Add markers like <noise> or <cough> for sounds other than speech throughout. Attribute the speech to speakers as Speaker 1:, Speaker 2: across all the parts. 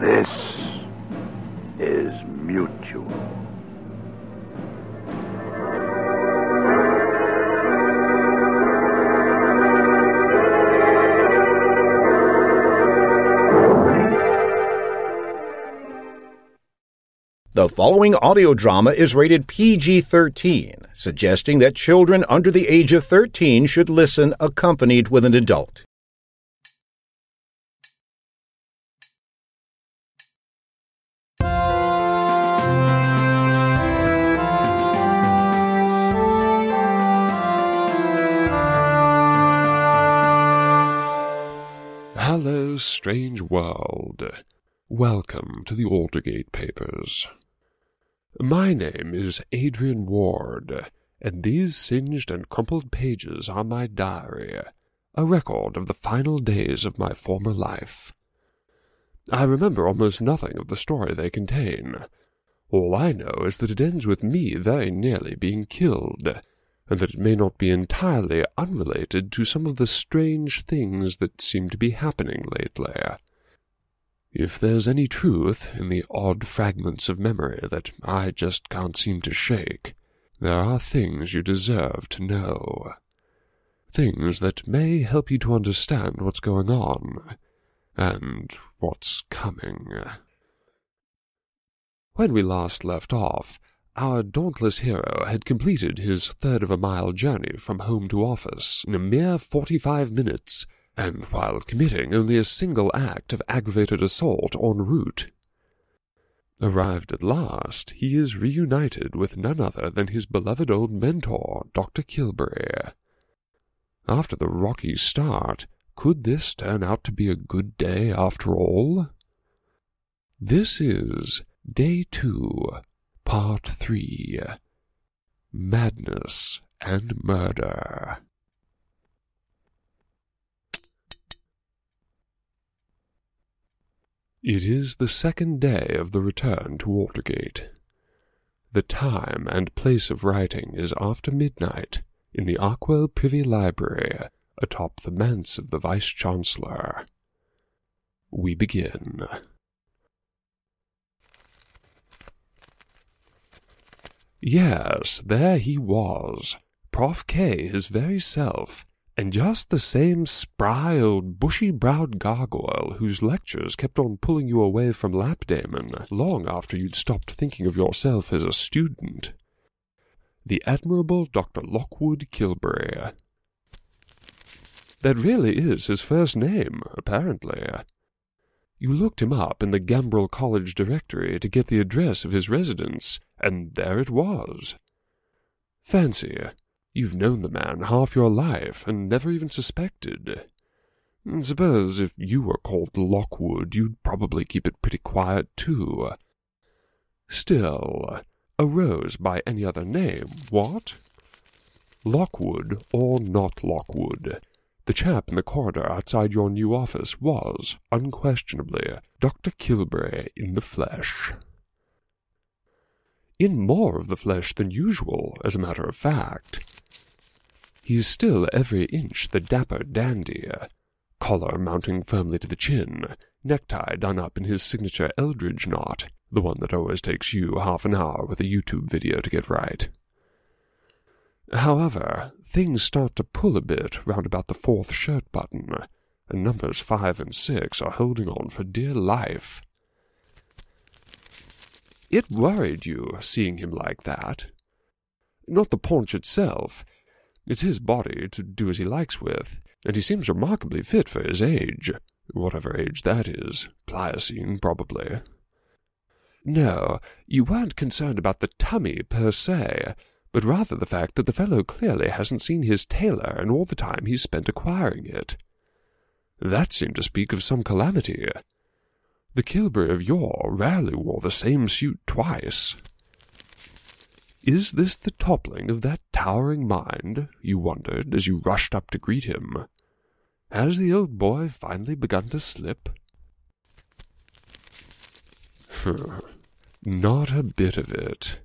Speaker 1: This is mutual.
Speaker 2: The following audio drama is rated PG 13, suggesting that children under the age of 13 should listen accompanied with an adult.
Speaker 3: World. Welcome to the Aldergate Papers. My name is Adrian Ward, and these singed and crumpled pages are my diary, a record of the final days of my former life. I remember almost nothing of the story they contain. All I know is that it ends with me very nearly being killed, and that it may not be entirely unrelated to some of the strange things that seem to be happening lately. If there's any truth in the odd fragments of memory that I just can't seem to shake, there are things you deserve to know. Things that may help you to understand what's going on, and what's coming. When we last left off, our dauntless hero had completed his third of a mile journey from home to office in a mere forty-five minutes, and while committing only a single act of aggravated assault en route. Arrived at last, he is reunited with none other than his beloved old mentor, Dr. Kilbury. After the rocky start, could this turn out to be a good day after all? This is Day Two, Part Three Madness and Murder. It is the second day of the return to Aldergate. The time and place of writing is after midnight in the Arkwell Privy Library atop the manse of the Vice Chancellor. We begin. Yes, there he was, Prof. K, his very self, and just the same spry old bushy-browed gargoyle whose lectures kept on pulling you away from Lapdamon long after you'd stopped thinking of yourself as a student. The admirable Dr. Lockwood Kilbury. That really is his first name, apparently. You looked him up in the Gambrel College directory to get the address of his residence, and there it was. Fancy, you've known the man half your life and never even suspected. Mm, suppose if you were called Lockwood, you'd probably keep it pretty quiet, too. Still, a rose by any other name, what? Lockwood or not Lockwood, the chap in the corridor outside your new office was, unquestionably, Dr. Kilbury in the flesh. In more of the flesh than usual, as a matter of fact. He's still every inch the dapper dandy, collar mounting firmly to the chin, necktie done up in his signature Eldredge knot, the one that always takes you half an hour with a YouTube video to get right. However, things start to pull a bit round about the fourth shirt button, and numbers five and six are holding on for dear life. It worried you, seeing him like that. Not the paunch itself. It's his body to do as he likes with, and he seems remarkably fit for his age, whatever age that is, Pliocene, probably. No, you weren't concerned about the tummy per se, but rather the fact that the fellow clearly hasn't seen his tailor in all the time he's spent acquiring it. That seemed to speak of some calamity. The Kilbury of yore rarely wore the same suit twice. Is this the toppling of that towering mind, you wondered as you rushed up to greet him? Has the old boy finally begun to slip? <laughs> Not a bit of it.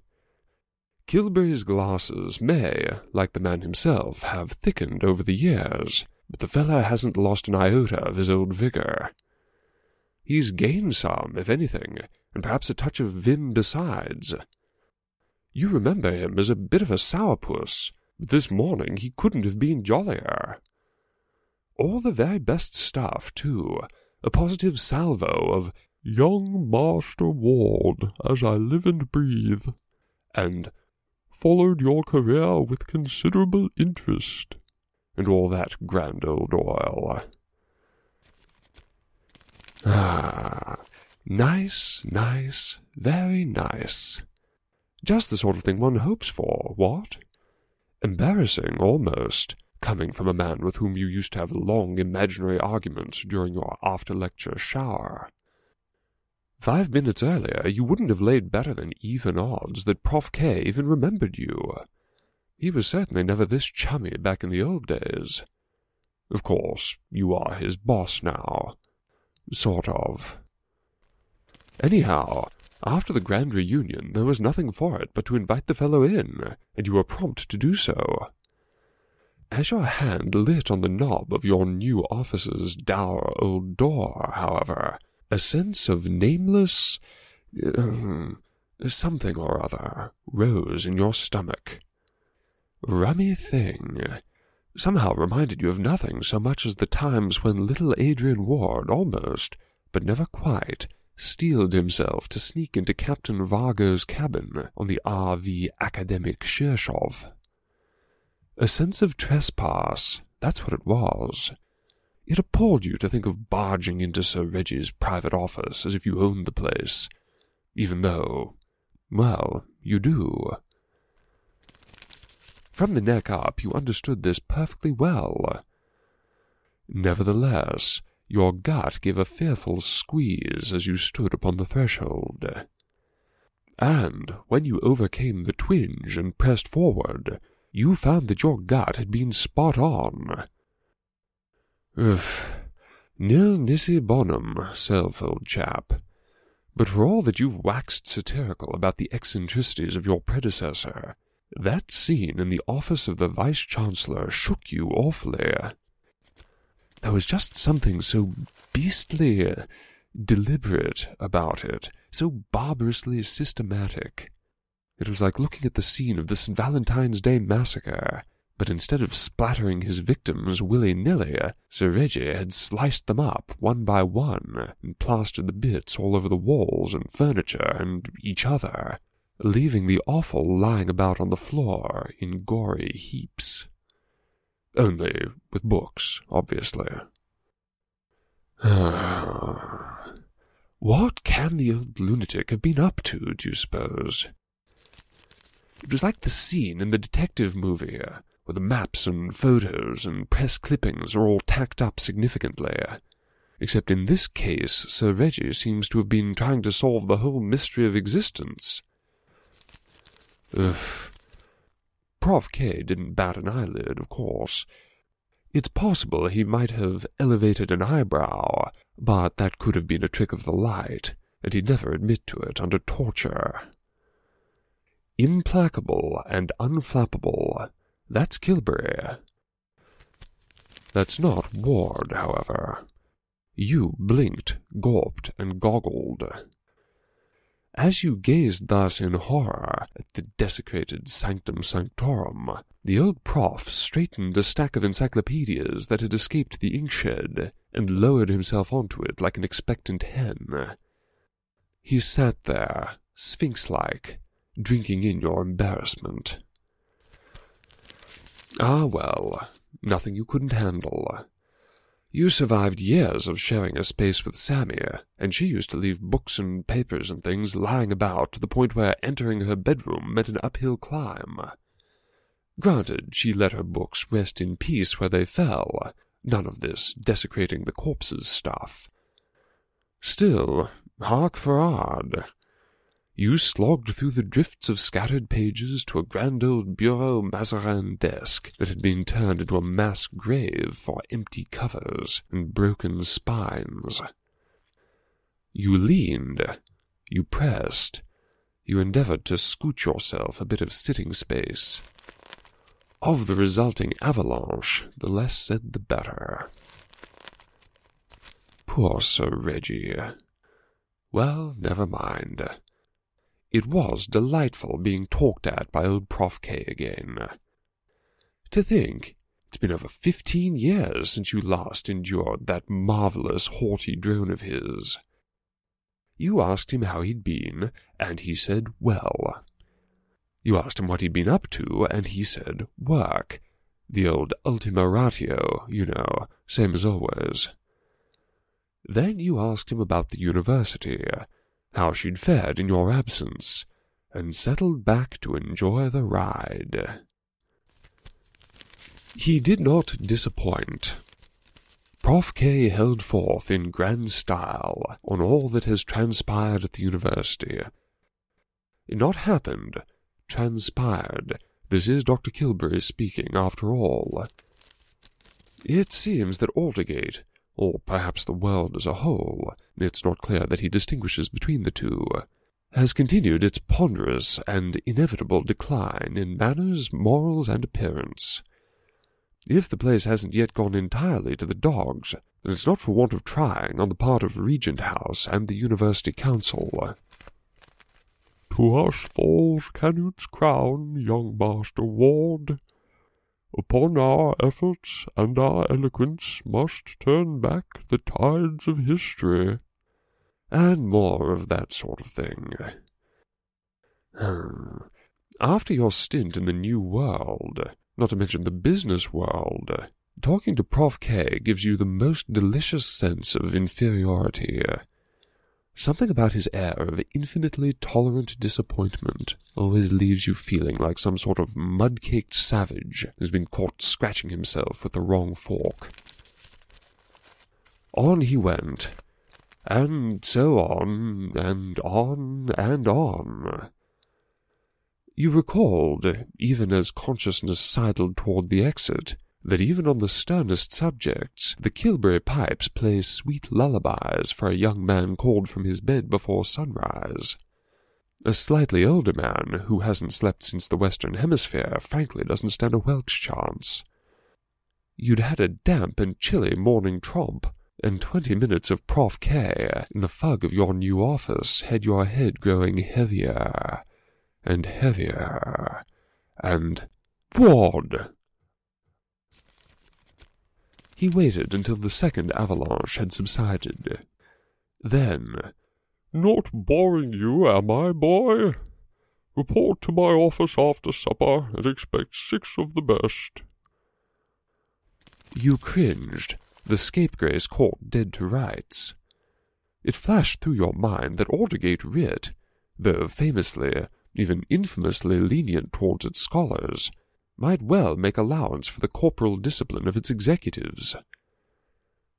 Speaker 3: Kilbury's glasses may, like the man himself, have thickened over the years, but the fellow hasn't lost an iota of his old vigor. He's gained some, if anything, and perhaps a touch of vim besides. You remember him as a bit of a sourpuss, but this morning he couldn't have been jollier. All the very best stuff, too, a positive salvo of Young Master Ward, as I live and breathe, and followed your career with considerable interest, and all that grand old oil. Ah, nice, nice, very nice. Just the sort of thing one hopes for, what? Embarrassing, almost, coming from a man with whom you used to have long imaginary arguments during your after-lecture shower. Five minutes earlier, you wouldn't have laid better than even odds that Prof. K even remembered you. He was certainly never this chummy back in the old days. Of course, you are his boss now. Sort of. Anyhow, after the grand reunion, there was nothing for it but to invite the fellow in, and you were prompt to do so. As your hand lit on the knob of your new office's dour old door, however, a sense of nameless uh, <clears throat> something or other rose in your stomach. Rummy thing. Somehow reminded you of nothing so much as the times when little Adrian Ward almost, but never quite, steeled himself to sneak into Captain Vargo's cabin on the R.V. Akademik Shirshov. A sense of trespass, that's what it was. It appalled you to think of barging into Sir Reggie's private office as if you owned the place, even though, well, you do. From the neck up, you understood this perfectly well. Nevertheless, your gut gave a fearful squeeze as you stood upon the threshold. And when you overcame the twinge and pressed forward, you found that your gut had been spot on. Oof. Nil nisi bonum, self, old chap. But for all that you've waxed satirical about the eccentricities of your predecessor, that scene in the office of the Vice-Chancellor shook you awfully. There was just something so beastly deliberate about it, so barbarously systematic. It was like looking at the scene of the St. Valentine's Day massacre, but instead of splattering his victims willy-nilly, Sir Reggie had sliced them up one by one and plastered the bits all over the walls and furniture and each other, leaving the offal lying about on the floor in gory heaps. Only with books, obviously. <sighs> what can the old lunatic have been up to, do you suppose? It was like the scene in the detective movie, where the maps and photos and press clippings are all tacked up significantly. Except in this case, Sir Reggie seems to have been trying to solve the whole mystery of existence. Ugh. Prof. K didn't bat an eyelid, of course. It's possible he might have elevated an eyebrow, but that could have been a trick of the light, and he'd never admit to it under torture. Implacable and unflappable, that's Kilbury. That's not Ward, however. You blinked, gawped, and goggled. As you gazed thus in horror at the desecrated sanctum sanctorum, the old prof straightened a stack of encyclopedias that had escaped the inkshed and lowered himself onto it like an expectant hen. He sat there, sphinx-like, drinking in your embarrassment. Ah, well, nothing you couldn't handle. You survived years of sharing a space with Sammy, and she used to leave books and papers and things lying about to the point where entering her bedroom meant an uphill climb. Granted, she let her books rest in peace where they fell, none of this desecrating the corpses stuff. Still, hark for odd. You slogged through the drifts of scattered pages to a grand old Bureau Mazarin desk that had been turned into a mass grave for empty covers and broken spines. You leaned, you pressed, you endeavored to scoot yourself a bit of sitting space. Of the resulting avalanche, the less said the better. Poor Sir Reggie. Well, never mind. It was delightful being talked at by old Prof K again. To think, it's been over fifteen years since you last endured that marvellous haughty drone of his. You asked him how he'd been, and he said, well. You asked him what he'd been up to, and he said, work. The old ultima ratio, you know, same as always. Then you asked him about the university, how she'd fared in your absence, and settled back to enjoy the ride. He did not disappoint. Prof. K held forth in grand style on all that has transpired at the university. It Not happened, transpired. This is Dr. Kilbury speaking, after all. It seems that Aldergate, or perhaps the world as a whole, it's not clear that he distinguishes between the two, has continued its ponderous and inevitable decline in manners, morals, and appearance. If the place hasn't yet gone entirely to the dogs, then it's not for want of trying on the part of Regent House and the University Council.
Speaker 4: To us falls Canute's crown, young Master Ward. Upon our efforts and our eloquence must turn back the tides of history.
Speaker 3: And more of that sort of thing. <sighs> After your stint in the New World, not to mention the business world. Talking to Prof. K gives you the most delicious sense of inferiority. Something about his air of infinitely tolerant disappointment always leaves you feeling like some sort of mud-caked savage who's been caught scratching himself with the wrong fork. On he went, and so on, and on, and on. You recalled, even as consciousness sidled toward the exit, that even on the sternest subjects, the Kilbury pipes play sweet lullabies for a young man called from his bed before sunrise. A slightly older man, who hasn't slept since the Western Hemisphere, frankly doesn't stand a Welk's chance. You'd had a damp and chilly morning tromp, and twenty minutes of Prof. K in the fug of your new office had your head growing heavier and heavier, and Ward! He waited until the second avalanche had subsided. Then,
Speaker 4: Not boring you, am I, boy? Report to my office after supper, and expect six of the best.
Speaker 3: You cringed, the scapegrace caught dead to rights. It flashed through your mind that Aldergate writ, though famously even infamously lenient towards its scholars, might well make allowance for the corporal discipline of its executives.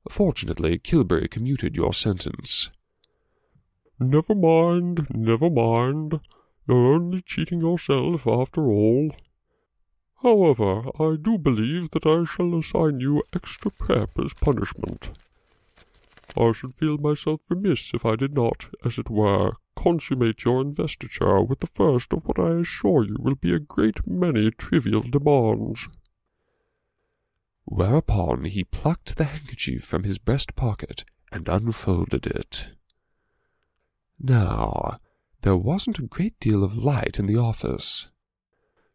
Speaker 3: Fortunately, Kilbury commuted your sentence.
Speaker 4: Never mind, never mind. You're only cheating yourself after all. However, I do believe that I shall assign you extra prep as punishment. I should feel myself remiss if I did not, as it were, consummate your investiture with the first of what I assure you will be a great many trivial demands.
Speaker 3: Whereupon he plucked the handkerchief from his breast pocket and unfolded it. Now, there wasn't a great deal of light in the office.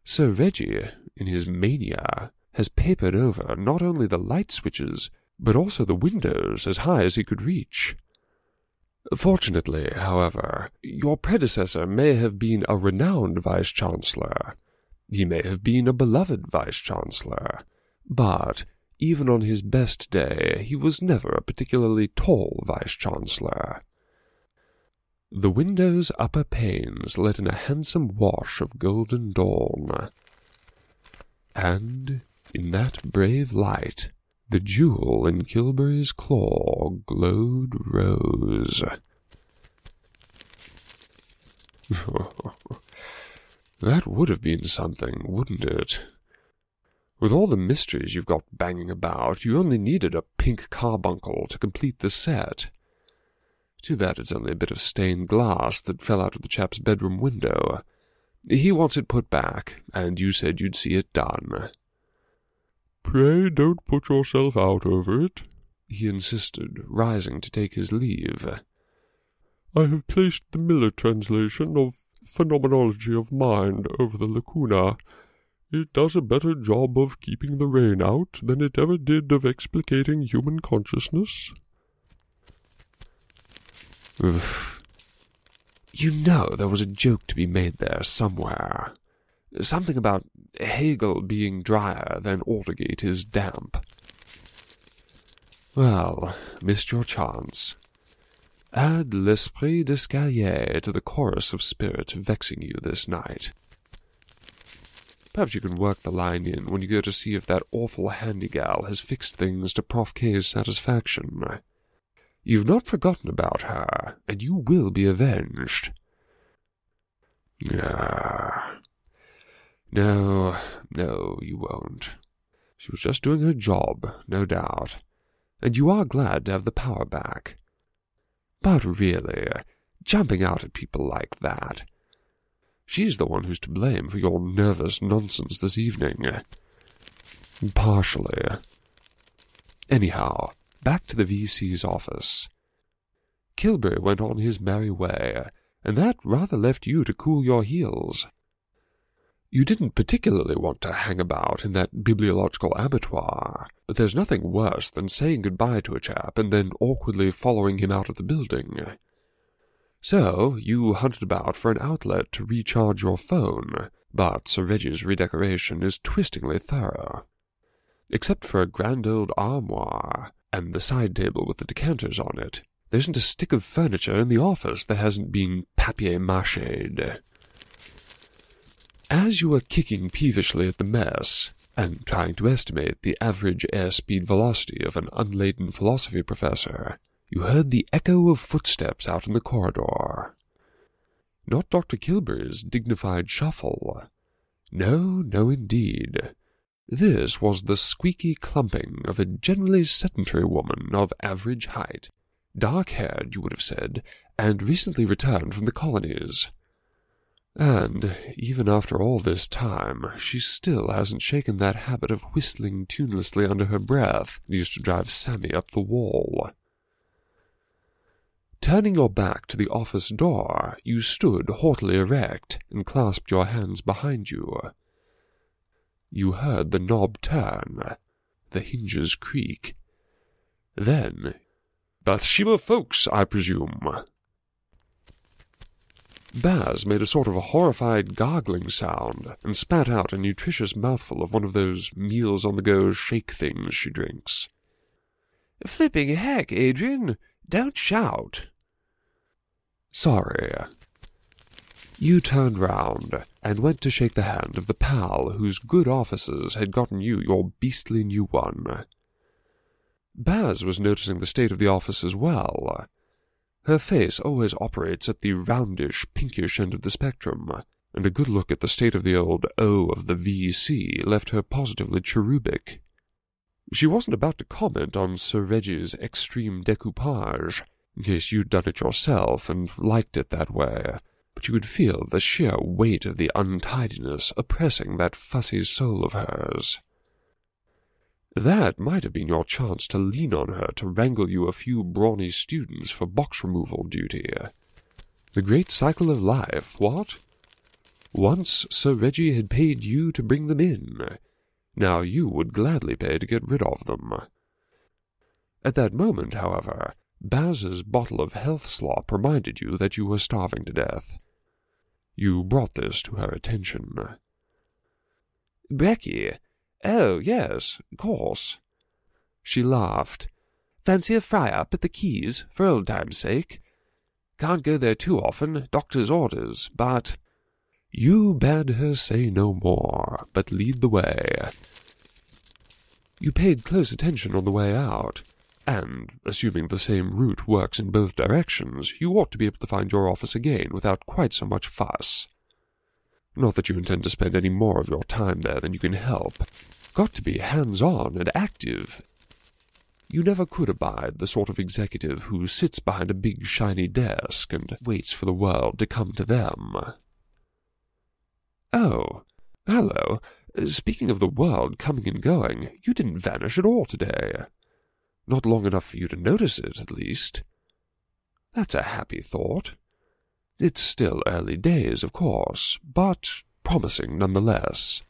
Speaker 3: Sir Reggie, in his mania, has papered over not only the light switches, but also the windows as high as he could reach. Fortunately, however, your predecessor may have been a renowned vice-chancellor. He may have been a beloved vice-chancellor. But, even on his best day, he was never a particularly tall vice-chancellor. The window's upper panes let in a handsome wash of golden dawn. And, in that brave light, the jewel in Kilbury's claw glowed rose. <laughs> that would have been something, wouldn't it? With all the mysteries you've got banging about, you only needed a pink carbuncle to complete the set. Too bad it's only a bit of stained glass that fell out of the chap's bedroom window. He wants it put back, and you said you'd see it done.
Speaker 4: Pray don't put yourself out over it.
Speaker 3: he insisted, rising to take his leave.
Speaker 4: I have placed the Miller translation of Phenomenology of Mind over the lacuna. It does a better job of keeping the rain out than it ever did of explicating human consciousness.
Speaker 3: You know there was a joke to be made there somewhere. Something about Hegel being drier than Aldergate is damp. Well, missed your chance. Add l'esprit d'escalier to the chorus of spirit vexing you this night. Perhaps you can work the line in when you go to see if that awful handy gal has fixed things to Prof K's satisfaction. You've not forgotten about her, and you will be avenged. Ah. No, no, you won't. She was just doing her job, no doubt, and you are glad to have the power back. But really, jumping out at people like that. She's the one who's to blame for your nervous nonsense this evening. Partially. Anyhow, back to the VC's office. Kilbury went on his merry way, and that rather left you to cool your heels. You didn't particularly want to hang about in that bibliological abattoir, but there's nothing worse than saying good-bye to a chap and then awkwardly following him out of the building. So you hunted about for an outlet to recharge your phone, but Sir Reggie's redecoration is twistingly thorough. Except for a grand old armoire and the side table with the decanters on it, there isn't a stick of furniture in the office that hasn't been papier-mâchéd. As you were kicking peevishly at the mess, and trying to estimate the average airspeed velocity of an unladen philosophy professor, you heard the echo of footsteps out in the corridor. Not Dr. Kilbury's dignified shuffle. No, no, indeed. This was the squeaky clumping of a generally sedentary woman of average height, dark-haired, you would have said, and recently returned from the colonies. And, even after all this time, she still hasn't shaken that habit of whistling tunelessly under her breath that used to drive Sammy up the wall. Turning your back to the office door, you stood haughtily erect and clasped your hands behind you. You heard the knob turn, the hinges creak. Then Bathsheba Folks, I presume. Baz made a sort of a horrified gargling sound and spat out a nutritious mouthful of one of those meals-on-the-go shake things she drinks.
Speaker 5: Flipping heck, Adrian! Don't shout!
Speaker 3: Sorry. You turned round and went to shake the hand of the pal whose good offices had gotten you your beastly new one. Baz was noticing the state of the office as well. Her face always operates at the roundish, pinkish end of the spectrum, and a good look at the state of the old O of the VC left her positively cherubic. She wasn't about to comment on Sir Reggie's extreme decoupage, in case you'd done it yourself and liked it that way, but you could feel the sheer weight of the untidiness oppressing that fussy soul of hers. That might have been your chance to lean on her to wrangle you a few brawny students for box removal duty. The great cycle of life, what? Once Sir Reggie had paid you to bring them in. Now you would gladly pay to get rid of them. At that moment, however, Baz's bottle of health slop reminded you that you were starving to death. You brought this to her attention.
Speaker 5: Becky, Oh, yes, of course. She laughed. Fancy a fry-up at the Keys, for old time's sake. Can't go there too often, doctor's orders, but...
Speaker 3: You bade her say no more, but lead the way. You paid close attention on the way out, and, assuming the same route works in both directions, you ought to be able to find your office again without quite so much fuss. Not that you intend to spend any more of your time there than you can help. Got to be hands-on and active. You never could abide the sort of executive who sits behind a big shiny desk and waits for the world to come to them. Oh, hello. Speaking of the world coming and going, you didn't vanish at all today. Not long enough for you to notice it, at least. That's a happy thought. It's still early days, of course, but promising nonetheless.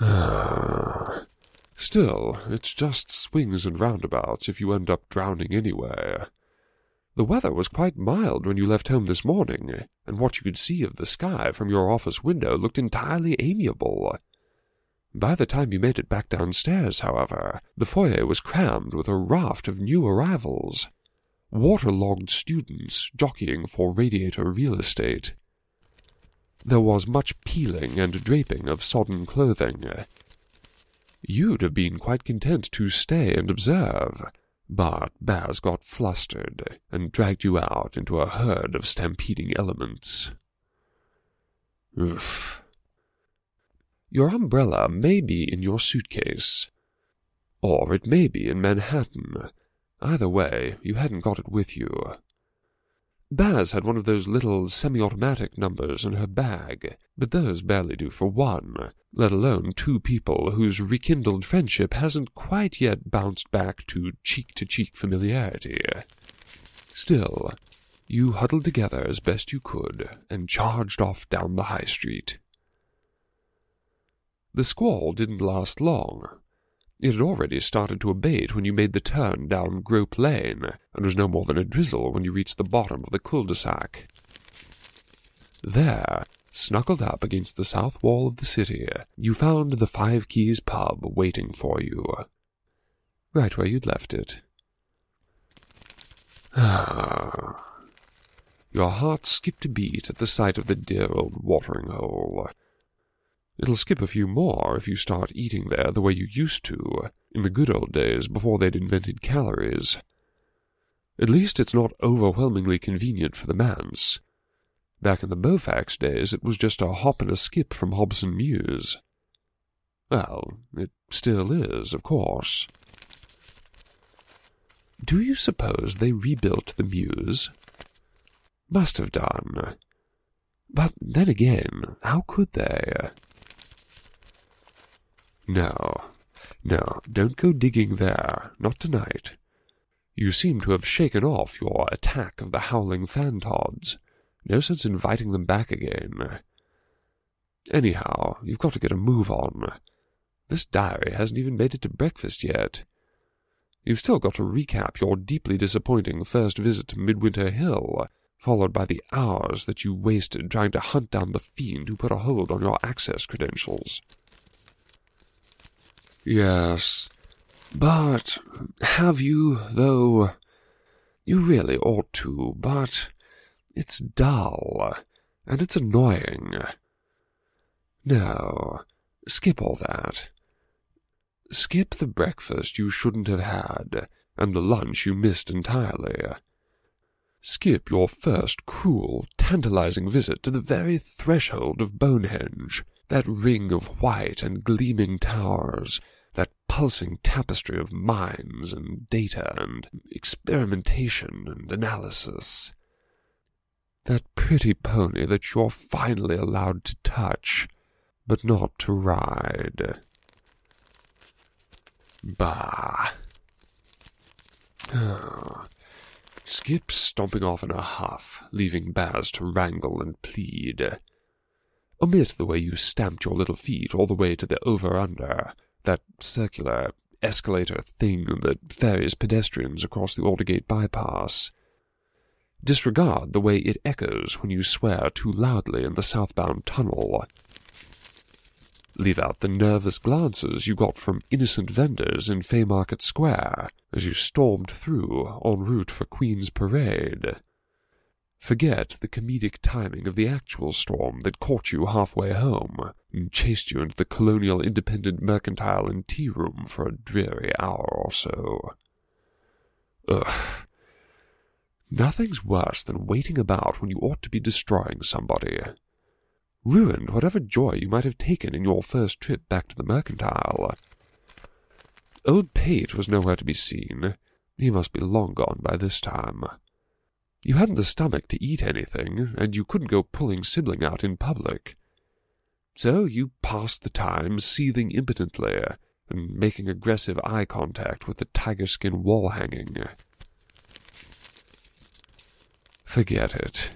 Speaker 3: <sighs> Still, it's just swings and roundabouts if you end up drowning anyway. The weather was quite mild when you left home this morning, and what you could see of the sky from your office window looked entirely amiable. By the time you made it back downstairs, however, the foyer was crammed with a raft of new arrivals waterlogged students jockeying for radiator real estate. There was much peeling and draping of sodden clothing. You'd have been quite content to stay and observe, but Baz got flustered and dragged you out into a herd of stampeding elements. Oof. Your umbrella may be in your suitcase, or it may be in Manhattan. Either way, you hadn't got it with you. Baz had one of those little semi-automatic numbers in her bag, but those barely do for one, let alone two people whose rekindled friendship hasn't quite yet bounced back to cheek-to-cheek familiarity. Still, you huddled together as best you could and charged off down the high street. The squall didn't last long. It had already started to abate when you made the turn down Grope Lane, and was no more than a drizzle when you reached the bottom of the cul-de-sac. There, snuggled up against the south wall of the city, you found the Five Keys pub waiting for you. Right where you'd left it. Ah. Your heart skipped a beat at the sight of the dear old watering hole. It'll skip a few more if you start eating there the way you used to, in the good old days before they'd invented calories. At least it's not overwhelmingly convenient for the manse. Back in the Bowfax days, it was just a hop and a skip from Hobson Mews. Well, it still is, of course. Do you suppose they rebuilt the Mews? Must have done. But then again, how could they? No, no, don't go digging there, not tonight. You seem to have shaken off your attack of the howling fantods. No sense inviting them back again. Anyhow, you've got to get a move on. This diary hasn't even made it to breakfast yet. You've still got to recap your deeply disappointing first visit to Midwinter Hill, followed by the hours that you wasted trying to hunt down the fiend who put a hold on your access credentials. Yes, but have you, though? You really ought to, but it's dull, and it's annoying. No, skip all that. Skip the breakfast you shouldn't have had, and the lunch you missed entirely. Skip your first cruel, tantalizing visit to the very threshold of Bonehenge, that ring of white and gleaming towers, that pulsing tapestry of minds and data and experimentation and analysis. That pretty pony that you're finally allowed to touch, but not to ride. Bah. Ah. Skip stomping off in a huff, leaving Baz to wrangle and plead. Omit the way you stamped your little feet all the way to the over-under, that circular escalator thing that ferries pedestrians across the Aldergate bypass. Disregard the way it echoes when you swear too loudly in the southbound tunnel. Leave out the nervous glances you got from innocent vendors in Faymarket Square as you stormed through en route for Queen's Parade. Forget the comedic timing of the actual storm that caught you halfway home and chased you into the Colonial Independent Mercantile and Tea Room for a dreary hour or so. Ugh. Nothing's worse than waiting about when you ought to be destroying somebody. Ruined whatever joy you might have taken in your first trip back to the Mercantile. Old Pate was nowhere to be seen. He must be long gone by this time. You hadn't the stomach to eat anything, and you couldn't go pulling sibling out in public. So you passed the time seething impotently, and making aggressive eye contact with the tiger skin wall hanging. Forget it.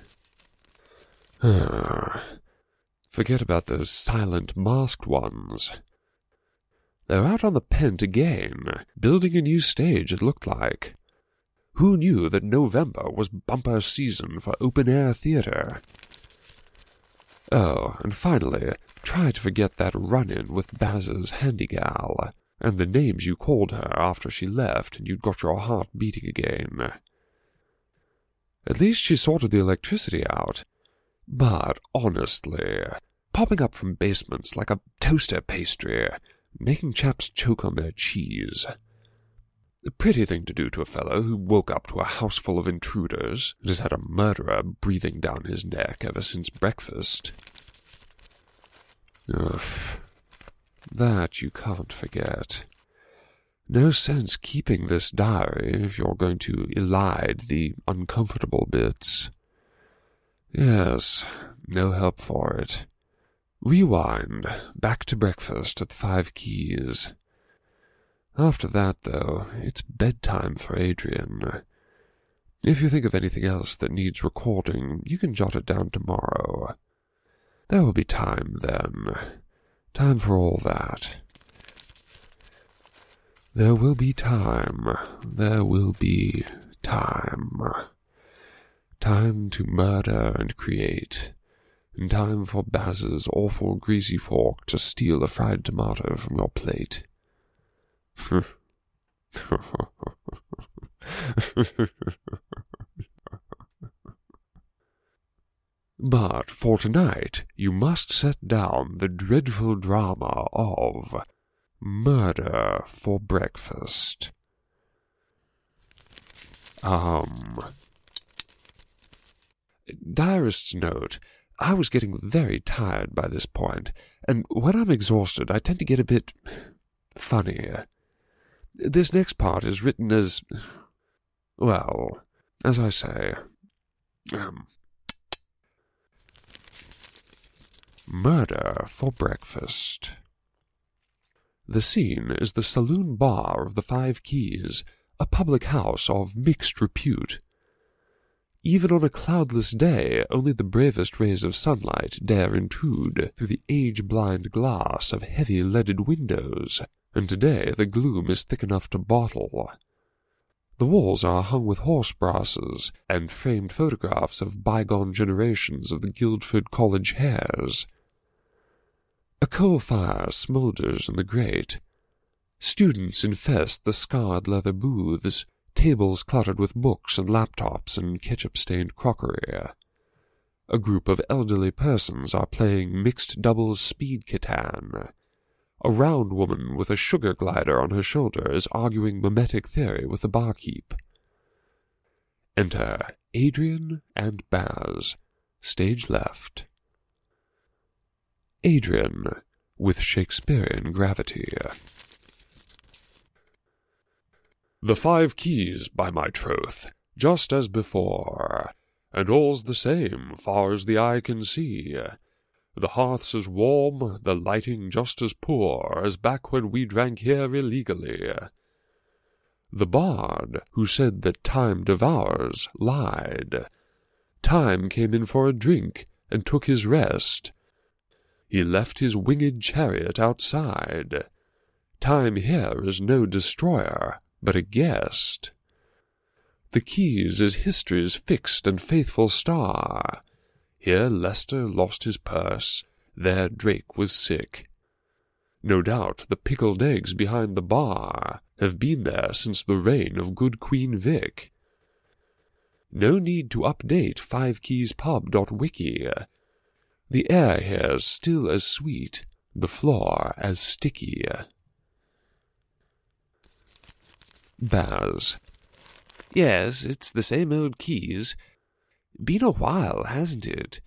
Speaker 3: <sighs> Forget about those silent, masked ones. They're out on the pent again, building a new stage, it looked like. Who knew that November was bumper season for open air theatre? Oh, and finally, try to forget that run in with Baz's handy gal, and the names you called her after she left and you'd got your heart beating again. At least she sorted the electricity out. But honestly, popping up from basements like a toaster pastry, making chaps choke on their cheese. A pretty thing to do to a fellow who woke up to a house full of intruders and has had a murderer breathing down his neck ever since breakfast. Ugh. That you can't forget. No sense keeping this diary if you're going to elide the uncomfortable bits. Yes, no help for it. Rewind, back to breakfast at the Five Keys. After that, though, it's bedtime for Adrian. If you think of anything else that needs recording, you can jot it down tomorrow. There will be time then. Time for all that. There will be time. There will be time. Time to murder and create. And time for Baz's awful greasy fork to steal a fried tomato from your plate. <laughs> but for tonight you must set down the dreadful drama of Murder for Breakfast. Um. Diarist's note. I was getting very tired by this point, and when I'm exhausted, I tend to get a bit funny. This next part is written as. Well, as I say. Um, murder for breakfast. The scene is the saloon bar of the Five Keys, a public house of mixed repute. Even on a cloudless day, only the bravest rays of sunlight dare intrude through the age-blind glass of heavy leaded windows, and today the gloom is thick enough to bottle. The walls are hung with horse brasses and framed photographs of bygone generations of the Guildford College hares, a coal fire smoulders in the grate. Students infest the scarred leather booths, tables cluttered with books and laptops and ketchup-stained crockery. A group of elderly persons are playing mixed doubles speed Catan. A round woman with a sugar glider on her shoulder is arguing mimetic theory with the barkeep. Enter Adrian and Baz, stage left. Adrian, with Shakespearean gravity. The five keys, by my troth, just as before, and all's the same, far as the eye can see. The hearth's as warm, the lighting just as poor, as back when we drank here illegally. The bard, who said that time devours, lied. Time came in for a drink, and took his rest, he left his winged chariot outside. Time here is no destroyer, but a guest. The keys is history's fixed and faithful star. Here Leicester lost his purse, there Drake was sick. No doubt the pickled eggs behind the bar have been there since the reign of good Queen Vic. No need to update fivekeyspub.wiki the air here's still as sweet, the floor as sticky. Baz. Yes, it's the same old keys. Been a while, hasn't it?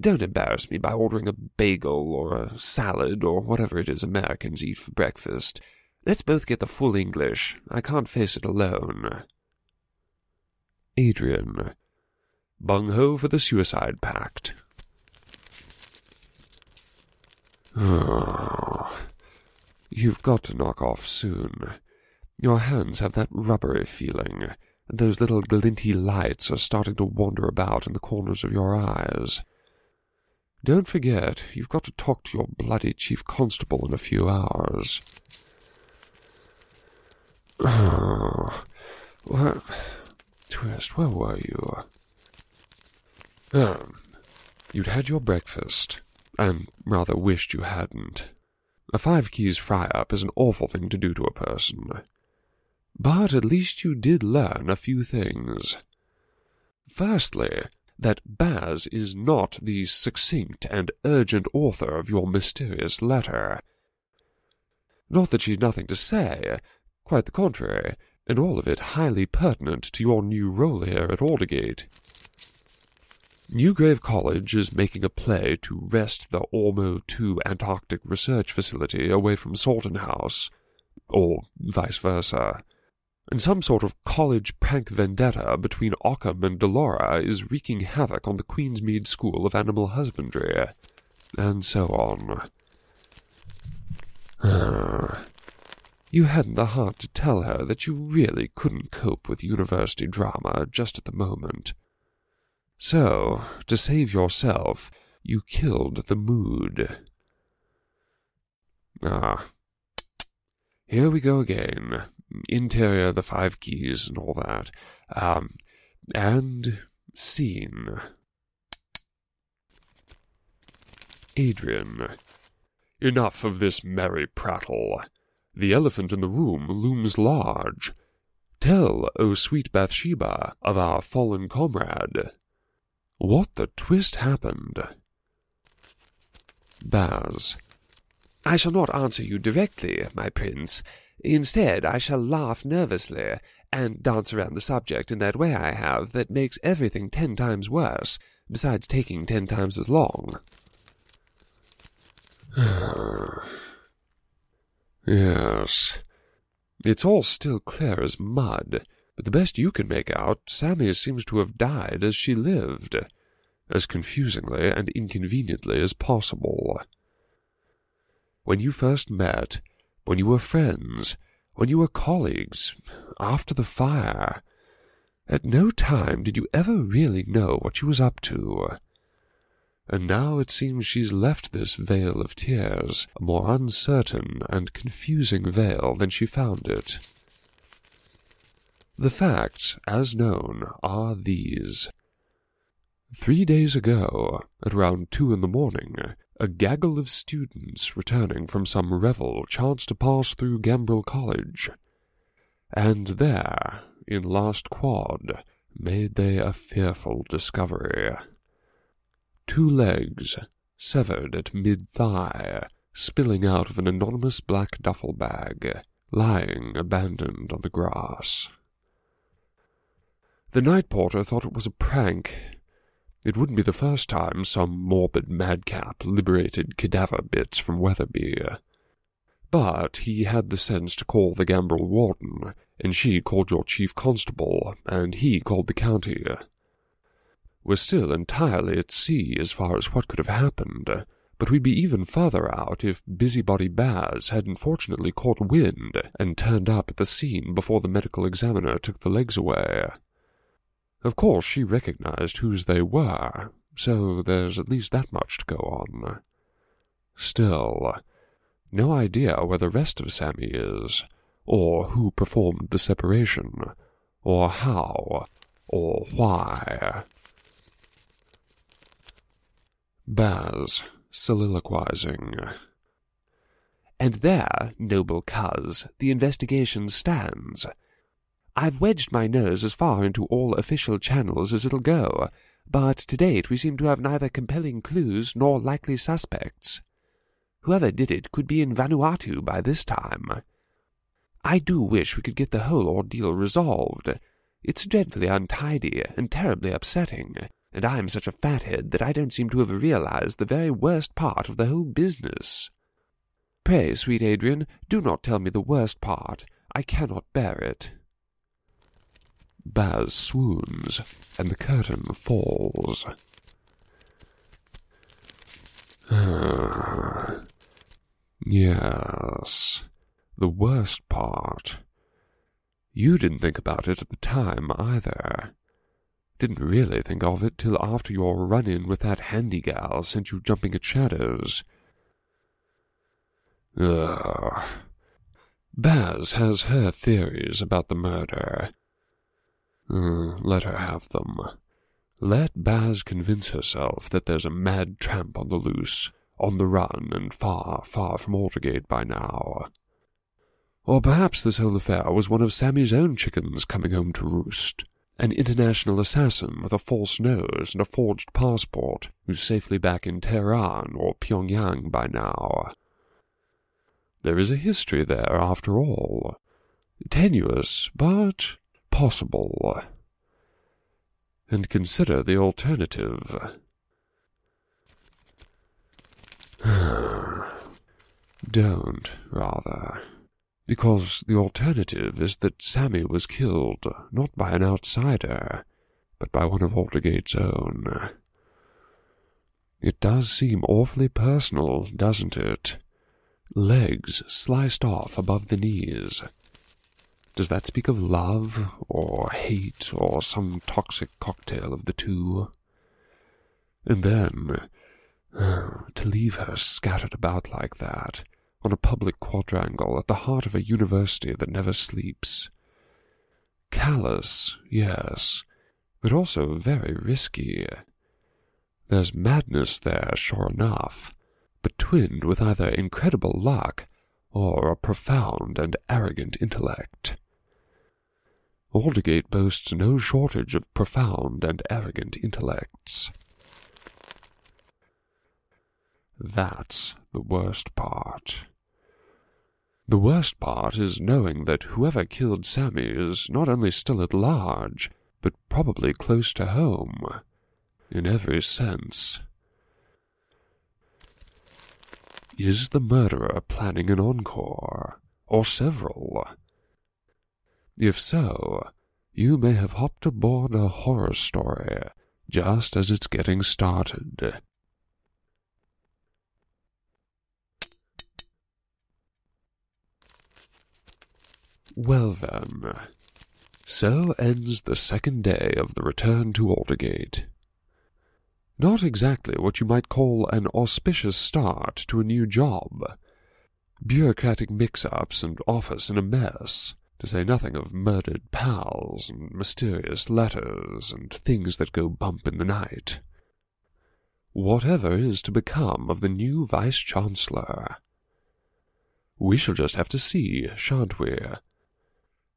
Speaker 3: Don't embarrass me by ordering a bagel or a salad or whatever it is Americans eat for breakfast. Let's both get the full English. I can't face it alone. Adrian. Bung ho for the suicide pact. <sighs> You've got to knock off soon. Your hands have that rubbery feeling, those little glinty lights are starting to wander about in the corners of your eyes. Don't forget, you've got to talk to your bloody chief constable in a few hours. <sighs> what? Twist, where were you? Um, you'd had your breakfast, and rather wished you hadn't. A five keys fry up is an awful thing to do to a person. But at least you did learn a few things. Firstly, that Baz is not the succinct and urgent author of your mysterious letter. Not that she'd nothing to say, quite the contrary, and all of it highly pertinent to your new role here at Aldergate. Newgrave College is making a play to wrest the Ormo II Antarctic Research Facility away from Salton House, or vice versa. And some sort of college prank vendetta between Occam and Delora is wreaking havoc on the Queensmead School of Animal Husbandry, and so on. <sighs> you hadn't the heart to tell her that you really couldn't cope with university drama just at the moment so, to save yourself, you killed the mood. Ah. Here we go again. Interior, the five keys, and all that. Um, and scene. Adrian. Enough of this merry prattle. The elephant in the room looms large. Tell, O sweet Bathsheba, of our fallen comrade. What the twist happened? Baz.
Speaker 6: I shall not answer you directly, my prince. Instead, I shall laugh nervously, and dance around the subject in that way I have that makes everything ten times worse, besides taking ten times as long. <sighs>
Speaker 3: yes. It's all still clear as mud, but the best you can make out, Sammy seems to have died as she lived, as confusingly and inconveniently as possible. When you first met, when you were friends, when you were colleagues, after the fire, at no time did you ever really know what she was up to. And now it seems she's left this vale of tears, a more uncertain and confusing vale than she found it. The facts, as known, are these. Three days ago, at around two in the morning, a gaggle of students returning from some revel chanced to pass through Gambril College. And there, in last quad, made they a fearful discovery. Two legs, severed at mid-thigh, spilling out of an enormous black duffel bag, lying abandoned on the grass. The night porter thought it was a prank. It wouldn't be the first time some morbid madcap liberated cadaver bits from Weatherby. But he had the sense to call the Gambril warden, and she called your chief constable, and he called the county. We're still entirely at sea as far as what could have happened, but we'd be even further out if Busybody Baz hadn't fortunately caught wind and turned up at the scene before the medical examiner took the legs away. Of course, she recognized whose they were, so there's at least that much to go on. Still, no idea where the rest of Sammy is, or who performed the separation, or how, or why. Baz, soliloquizing.
Speaker 6: And there, noble coz, the investigation stands. I've wedged my nose as far into all official channels as it'll go, but to date we seem to have neither compelling clues nor likely suspects. Whoever did it could be in Vanuatu by this time. I do wish we could get the whole ordeal resolved. It's dreadfully untidy and terribly upsetting, and I'm such a fathead that I don't seem to have realized the very worst part of the whole business. Pray, sweet Adrian, do not tell me the worst part. I cannot bear it.
Speaker 3: Baz swoons, and the curtain falls. <sighs> yes. the worst part. You didn't think about it at the time, either. Didn't really think of it till after your run-in with that handy gal sent you jumping at shadows. Ugh. Baz has her theories about the murder. Uh, let her have them. Let Baz convince herself that there's a mad tramp on the loose, on the run, and far, far from Aldergate by now. Or perhaps this whole affair was one of Sammy's own chickens coming home to roost. An international assassin with a false nose and a forged passport, who's safely back in Tehran or Pyongyang by now. There is a history there, after all. Tenuous, but possible. And consider the alternative. <sighs> Don't, rather. Because the alternative is that Sammy was killed not by an outsider, but by one of Aldergate's own. It does seem awfully personal, doesn't it? Legs sliced off above the knees. Does that speak of love, or hate, or some toxic cocktail of the two? And then, oh, to leave her scattered about like that, on a public quadrangle at the heart of a university that never sleeps. Callous, yes, but also very risky. There's madness there, sure enough, but twinned with either incredible luck or a profound and arrogant intellect. Aldergate boasts no shortage of profound and arrogant intellects. That's the worst part. The worst part is knowing that whoever killed Sammy is not only still at large, but probably close to home, in every sense. Is the murderer planning an encore, or several? If so, you may have hopped aboard a horror story just as it's getting started. Well then, so ends the second day of the return to Aldergate. Not exactly what you might call an auspicious start to a new job. Bureaucratic mix-ups and office in a mess, to say nothing of murdered pals and mysterious letters and things that go bump in the night. Whatever is to become of the new Vice-Chancellor? We shall just have to see, shan't we?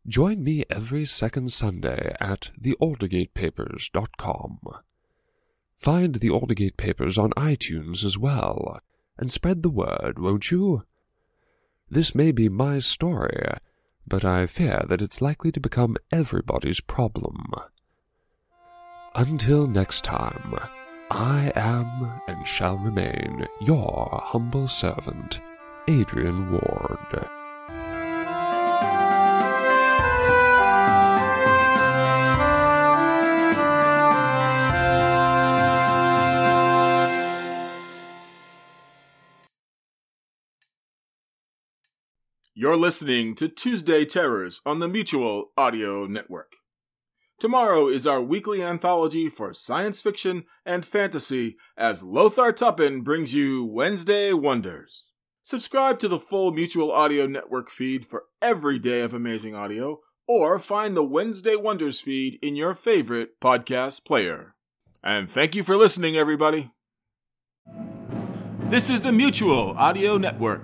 Speaker 3: Join me every second Sunday at thealdergatepapers.com. Find the Aldergate Papers on iTunes as well, and spread the word, won't you? This may be my story, but I fear that it's likely to become everybody's problem. Until next time, I am and shall remain your humble servant, Adrian Ward.
Speaker 7: You're listening to Tuesday Terrors on the Mutual Audio Network. Tomorrow is our weekly anthology for science fiction and fantasy as Lothar Tuppen brings you Wednesday Wonders. Subscribe to the full Mutual Audio Network feed for every day of amazing audio, or find the Wednesday Wonders feed in your favorite podcast player. And thank you for listening, everybody. This is the Mutual Audio Network